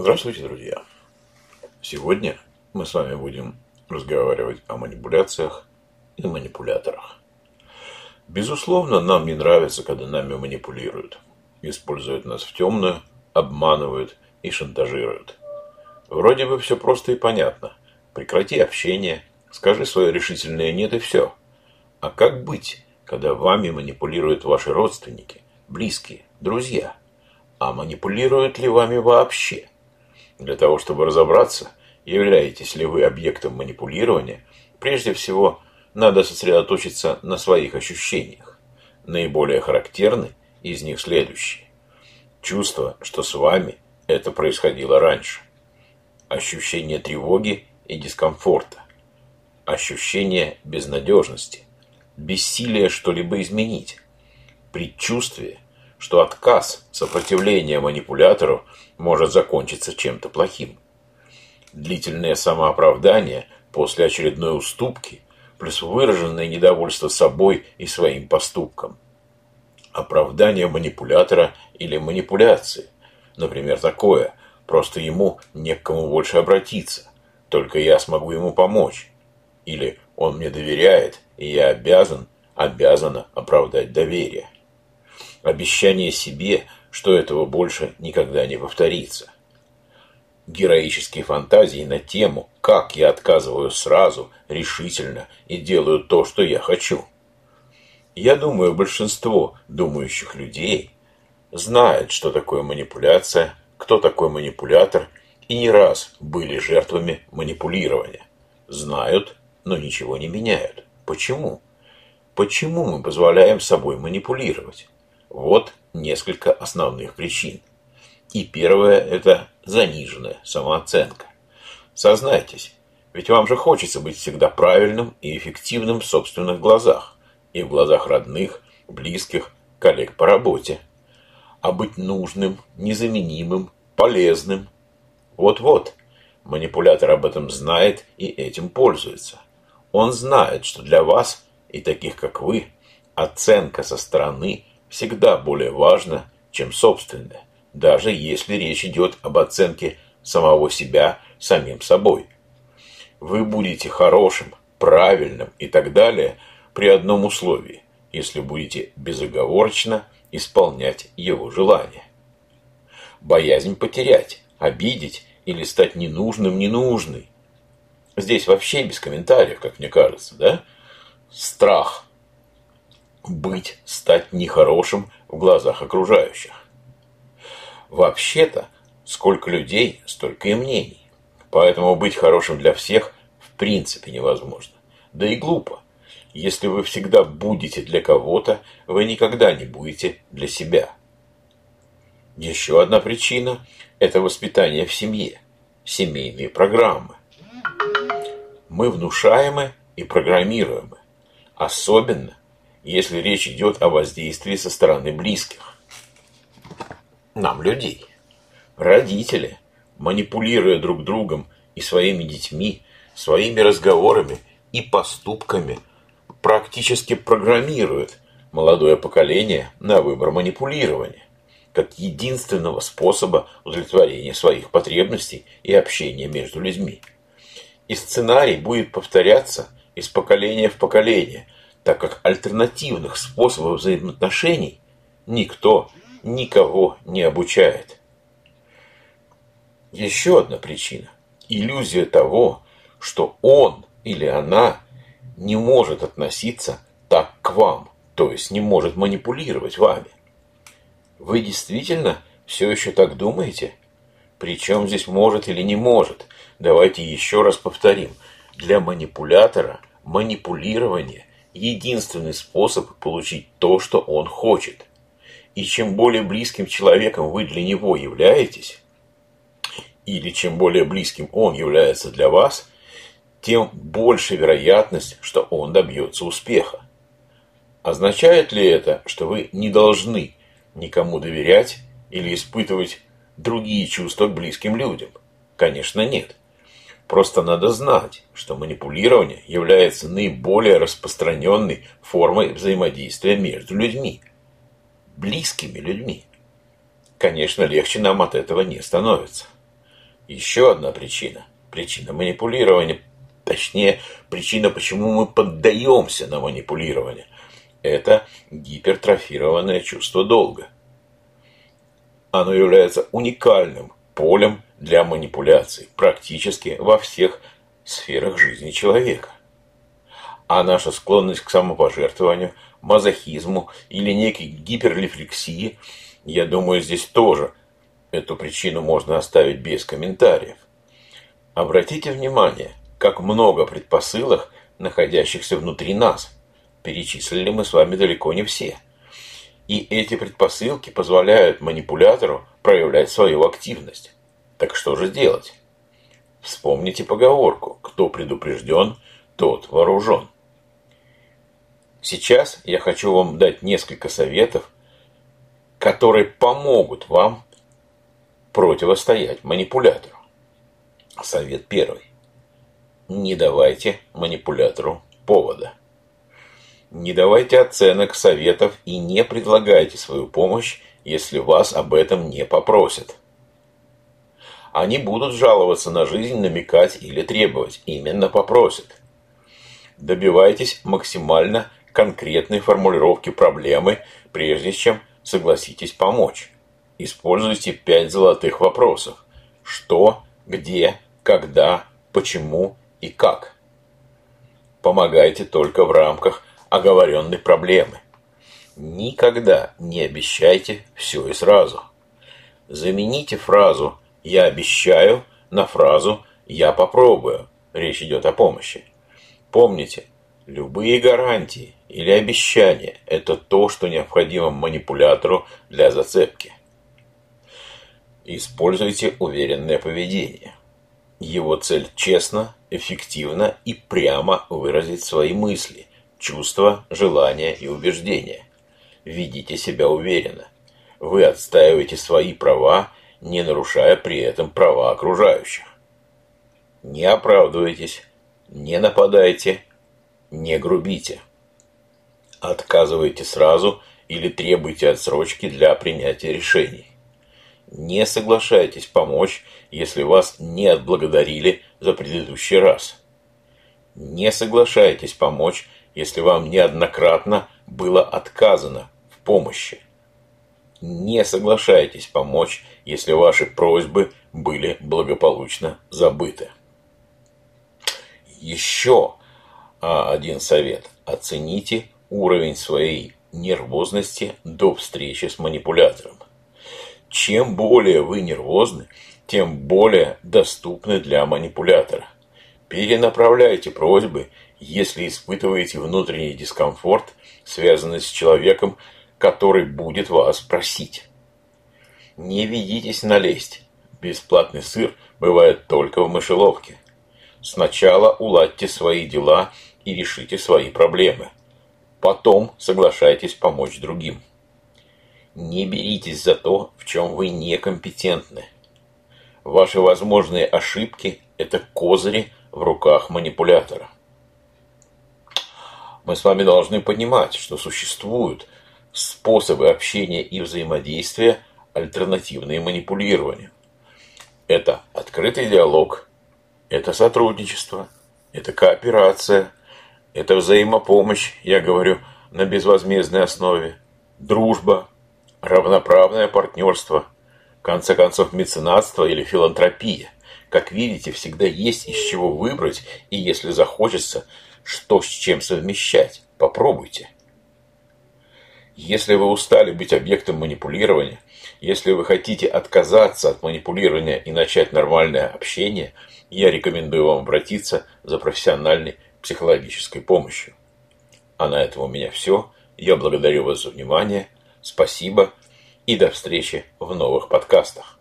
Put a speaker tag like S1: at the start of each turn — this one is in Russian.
S1: Здравствуйте, друзья! Сегодня мы с вами будем разговаривать о манипуляциях и манипуляторах. Безусловно, нам не нравится, когда нами манипулируют, используют нас в темную, обманывают и шантажируют. Вроде бы все просто и понятно. Прекрати общение, скажи свое решительное «нет» и все. А как быть, когда вами манипулируют ваши родственники, близкие, друзья? А манипулируют ли вами вообще? Для того, чтобы разобраться, являетесь ли вы объектом манипулирования, прежде всего надо сосредоточиться на своих ощущениях. Наиболее характерны из них следующие. Чувство, что с вами это происходило раньше. Ощущение тревоги и дискомфорта. Ощущение безнадежности. Бессилие что-либо изменить. Предчувствие, что отказ, сопротивление манипулятору может закончиться чем-то плохим. Длительное самооправдание после очередной уступки плюс выраженное недовольство собой и своим поступком. Оправдание манипулятора или манипуляции. Например, такое. Просто ему не к кому больше обратиться. Только я смогу ему помочь. Или он мне доверяет, и я обязан, обязана оправдать доверие обещание себе, что этого больше никогда не повторится. Героические фантазии на тему, как я отказываю сразу, решительно и делаю то, что я хочу. Я думаю, большинство думающих людей знает, что такое манипуляция, кто такой манипулятор, и не раз были жертвами манипулирования. Знают, но ничего не меняют. Почему? Почему мы позволяем собой манипулировать? Вот несколько основных причин. И первое – это заниженная самооценка. Сознайтесь, ведь вам же хочется быть всегда правильным и эффективным в собственных глазах, и в глазах родных, близких, коллег по работе. А быть нужным, незаменимым, полезным. Вот-вот, манипулятор об этом знает и этим пользуется. Он знает, что для вас и таких, как вы, оценка со стороны всегда более важно, чем собственное, даже если речь идет об оценке самого себя самим собой. Вы будете хорошим, правильным и так далее при одном условии, если будете безоговорочно исполнять его желания. Боязнь потерять, обидеть или стать ненужным ненужной. Здесь вообще без комментариев, как мне кажется, да? Страх – быть, стать нехорошим в глазах окружающих. Вообще-то, сколько людей, столько и мнений. Поэтому быть хорошим для всех в принципе невозможно. Да и глупо. Если вы всегда будете для кого-то, вы никогда не будете для себя. Еще одна причина – это воспитание в семье, семейные программы. Мы внушаемы и программируемы. Особенно если речь идет о воздействии со стороны близких. Нам, людей. Родители, манипулируя друг другом и своими детьми, своими разговорами и поступками, практически программируют молодое поколение на выбор манипулирования как единственного способа удовлетворения своих потребностей и общения между людьми. И сценарий будет повторяться из поколения в поколение – так как альтернативных способов взаимоотношений никто никого не обучает. Еще одна причина – иллюзия того, что он или она не может относиться так к вам, то есть не может манипулировать вами. Вы действительно все еще так думаете? Причем здесь может или не может? Давайте еще раз повторим. Для манипулятора манипулирование единственный способ получить то, что он хочет. И чем более близким человеком вы для него являетесь, или чем более близким он является для вас, тем больше вероятность, что он добьется успеха. Означает ли это, что вы не должны никому доверять или испытывать другие чувства к близким людям? Конечно, нет. Просто надо знать, что манипулирование является наиболее распространенной формой взаимодействия между людьми, близкими людьми. Конечно, легче нам от этого не становится. Еще одна причина. Причина манипулирования. Точнее, причина, почему мы поддаемся на манипулирование. Это гипертрофированное чувство долга. Оно является уникальным полем для манипуляций практически во всех сферах жизни человека. А наша склонность к самопожертвованию, мазохизму или некой гиперрефлексии, я думаю, здесь тоже эту причину можно оставить без комментариев. Обратите внимание, как много предпосылок, находящихся внутри нас. Перечислили мы с вами далеко не все. И эти предпосылки позволяют манипулятору проявлять свою активность. Так что же делать? Вспомните поговорку «Кто предупрежден, тот вооружен». Сейчас я хочу вам дать несколько советов, которые помогут вам противостоять манипулятору. Совет первый. Не давайте манипулятору повода. Не давайте оценок, советов и не предлагайте свою помощь, если вас об этом не попросят. Они будут жаловаться на жизнь, намекать или требовать. Именно попросят. Добивайтесь максимально конкретной формулировки проблемы, прежде чем согласитесь помочь. Используйте пять золотых вопросов. Что, где, когда, почему и как. Помогайте только в рамках оговоренной проблемы. Никогда не обещайте все и сразу. Замените фразу «я обещаю» на фразу «я попробую». Речь идет о помощи. Помните, любые гарантии или обещания – это то, что необходимо манипулятору для зацепки. Используйте уверенное поведение. Его цель честно, эффективно и прямо выразить свои мысли, чувства, желания и убеждения. Ведите себя уверенно. Вы отстаиваете свои права, не нарушая при этом права окружающих. Не оправдывайтесь, не нападайте, не грубите. Отказывайте сразу или требуйте отсрочки для принятия решений. Не соглашайтесь помочь, если вас не отблагодарили за предыдущий раз. Не соглашайтесь помочь, если вам неоднократно было отказано в помощи. Не соглашайтесь помочь, если ваши просьбы были благополучно забыты. Еще а, один совет. Оцените уровень своей нервозности до встречи с манипулятором. Чем более вы нервозны, тем более доступны для манипулятора. Перенаправляйте просьбы, если испытываете внутренний дискомфорт, связанный с человеком, который будет вас просить. Не ведитесь на лесть. Бесплатный сыр бывает только в мышеловке. Сначала уладьте свои дела и решите свои проблемы. Потом соглашайтесь помочь другим. Не беритесь за то, в чем вы некомпетентны. Ваши возможные ошибки – это козыри в руках манипулятора. Мы с вами должны понимать, что существуют способы общения и взаимодействия, альтернативные манипулированию. Это открытый диалог, это сотрудничество, это кооперация, это взаимопомощь, я говорю, на безвозмездной основе, дружба, равноправное партнерство, в конце концов меценатство или филантропия. Как видите, всегда есть из чего выбрать, и если захочется, что с чем совмещать. Попробуйте. Если вы устали быть объектом манипулирования, если вы хотите отказаться от манипулирования и начать нормальное общение, я рекомендую вам обратиться за профессиональной психологической помощью. А на этом у меня все. Я благодарю вас за внимание. Спасибо и до встречи в новых подкастах.